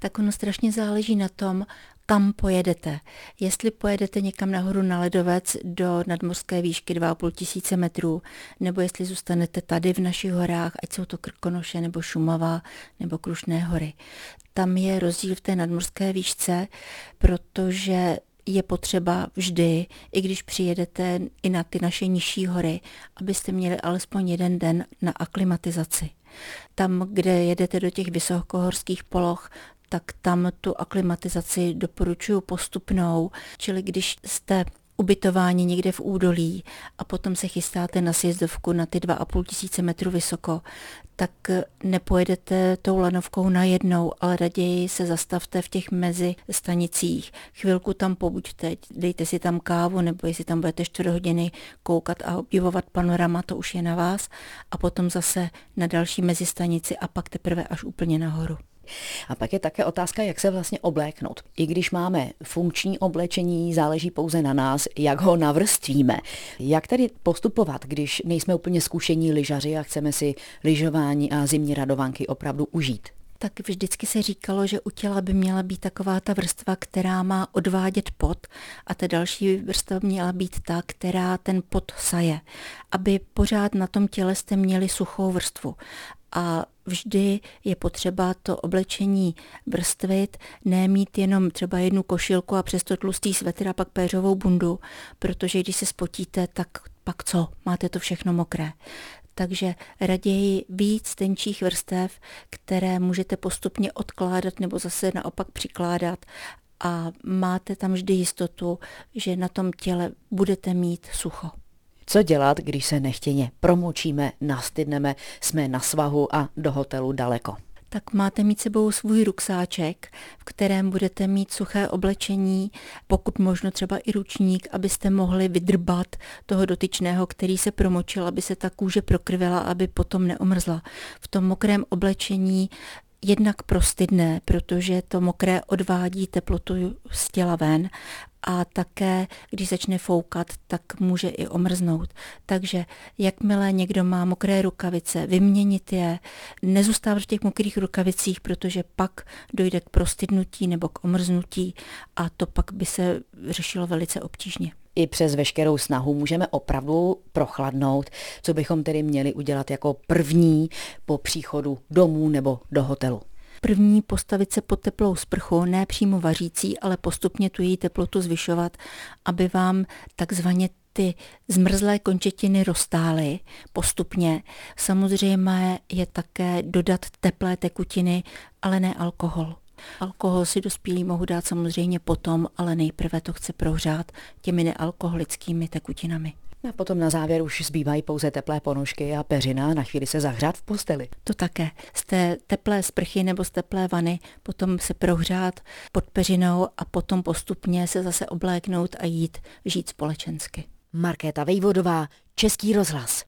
Tak ono strašně záleží na tom, kam pojedete. Jestli pojedete někam nahoru na ledovec do nadmořské výšky 2,5 tisíce metrů, nebo jestli zůstanete tady v našich horách, ať jsou to Krkonoše nebo Šumava nebo Krušné hory. Tam je rozdíl v té nadmořské výšce, protože je potřeba vždy, i když přijedete i na ty naše nižší hory, abyste měli alespoň jeden den na aklimatizaci. Tam, kde jedete do těch vysokohorských poloh, tak tam tu aklimatizaci doporučuji postupnou, čili když jste ubytování někde v údolí a potom se chystáte na sjezdovku na ty 2,5 tisíce metrů vysoko, tak nepojedete tou lanovkou najednou, ale raději se zastavte v těch mezi stanicích. Chvilku tam pobuďte, dejte si tam kávu, nebo jestli tam budete 4 hodiny koukat a obdivovat panorama, to už je na vás. A potom zase na další mezistanici a pak teprve až úplně nahoru. A pak je také otázka, jak se vlastně obléknout. I když máme funkční oblečení, záleží pouze na nás, jak ho navrstvíme. Jak tedy postupovat, když nejsme úplně zkušení lyžaři a chceme si lyžování a zimní radovanky opravdu užít? Tak vždycky se říkalo, že u těla by měla být taková ta vrstva, která má odvádět pot a ta další vrstva měla být ta, která ten pot saje, aby pořád na tom těle jste měli suchou vrstvu a vždy je potřeba to oblečení vrstvit, nemít jenom třeba jednu košilku a přesto tlustý svetr a pak péřovou bundu, protože když se spotíte, tak pak co? Máte to všechno mokré. Takže raději víc tenčích vrstev, které můžete postupně odkládat nebo zase naopak přikládat a máte tam vždy jistotu, že na tom těle budete mít sucho. Co dělat, když se nechtěně promočíme, nastydneme, jsme na svahu a do hotelu daleko? Tak máte mít sebou svůj ruksáček, v kterém budete mít suché oblečení, pokud možno třeba i ručník, abyste mohli vydrbat toho dotyčného, který se promočil, aby se ta kůže prokrvila, aby potom neomrzla. V tom mokrém oblečení jednak prostydné, protože to mokré odvádí teplotu z těla ven a také, když začne foukat, tak může i omrznout. Takže jakmile někdo má mokré rukavice, vyměnit je, nezůstávat v těch mokrých rukavicích, protože pak dojde k prostydnutí nebo k omrznutí a to pak by se řešilo velice obtížně i přes veškerou snahu můžeme opravdu prochladnout, co bychom tedy měli udělat jako první po příchodu domů nebo do hotelu. První postavit se pod teplou sprchu, ne přímo vařící, ale postupně tu její teplotu zvyšovat, aby vám takzvaně ty zmrzlé končetiny roztály postupně. Samozřejmě je také dodat teplé tekutiny, ale ne alkohol. Alkohol si dospílí mohu dát samozřejmě potom, ale nejprve to chce prohřát těmi nealkoholickými tekutinami. A potom na závěr už zbývají pouze teplé ponožky a peřina na chvíli se zahřát v posteli. To také. Z té teplé sprchy nebo z teplé vany potom se prohřát pod peřinou a potom postupně se zase obléknout a jít žít společensky. Markéta Vejvodová, Český rozhlas.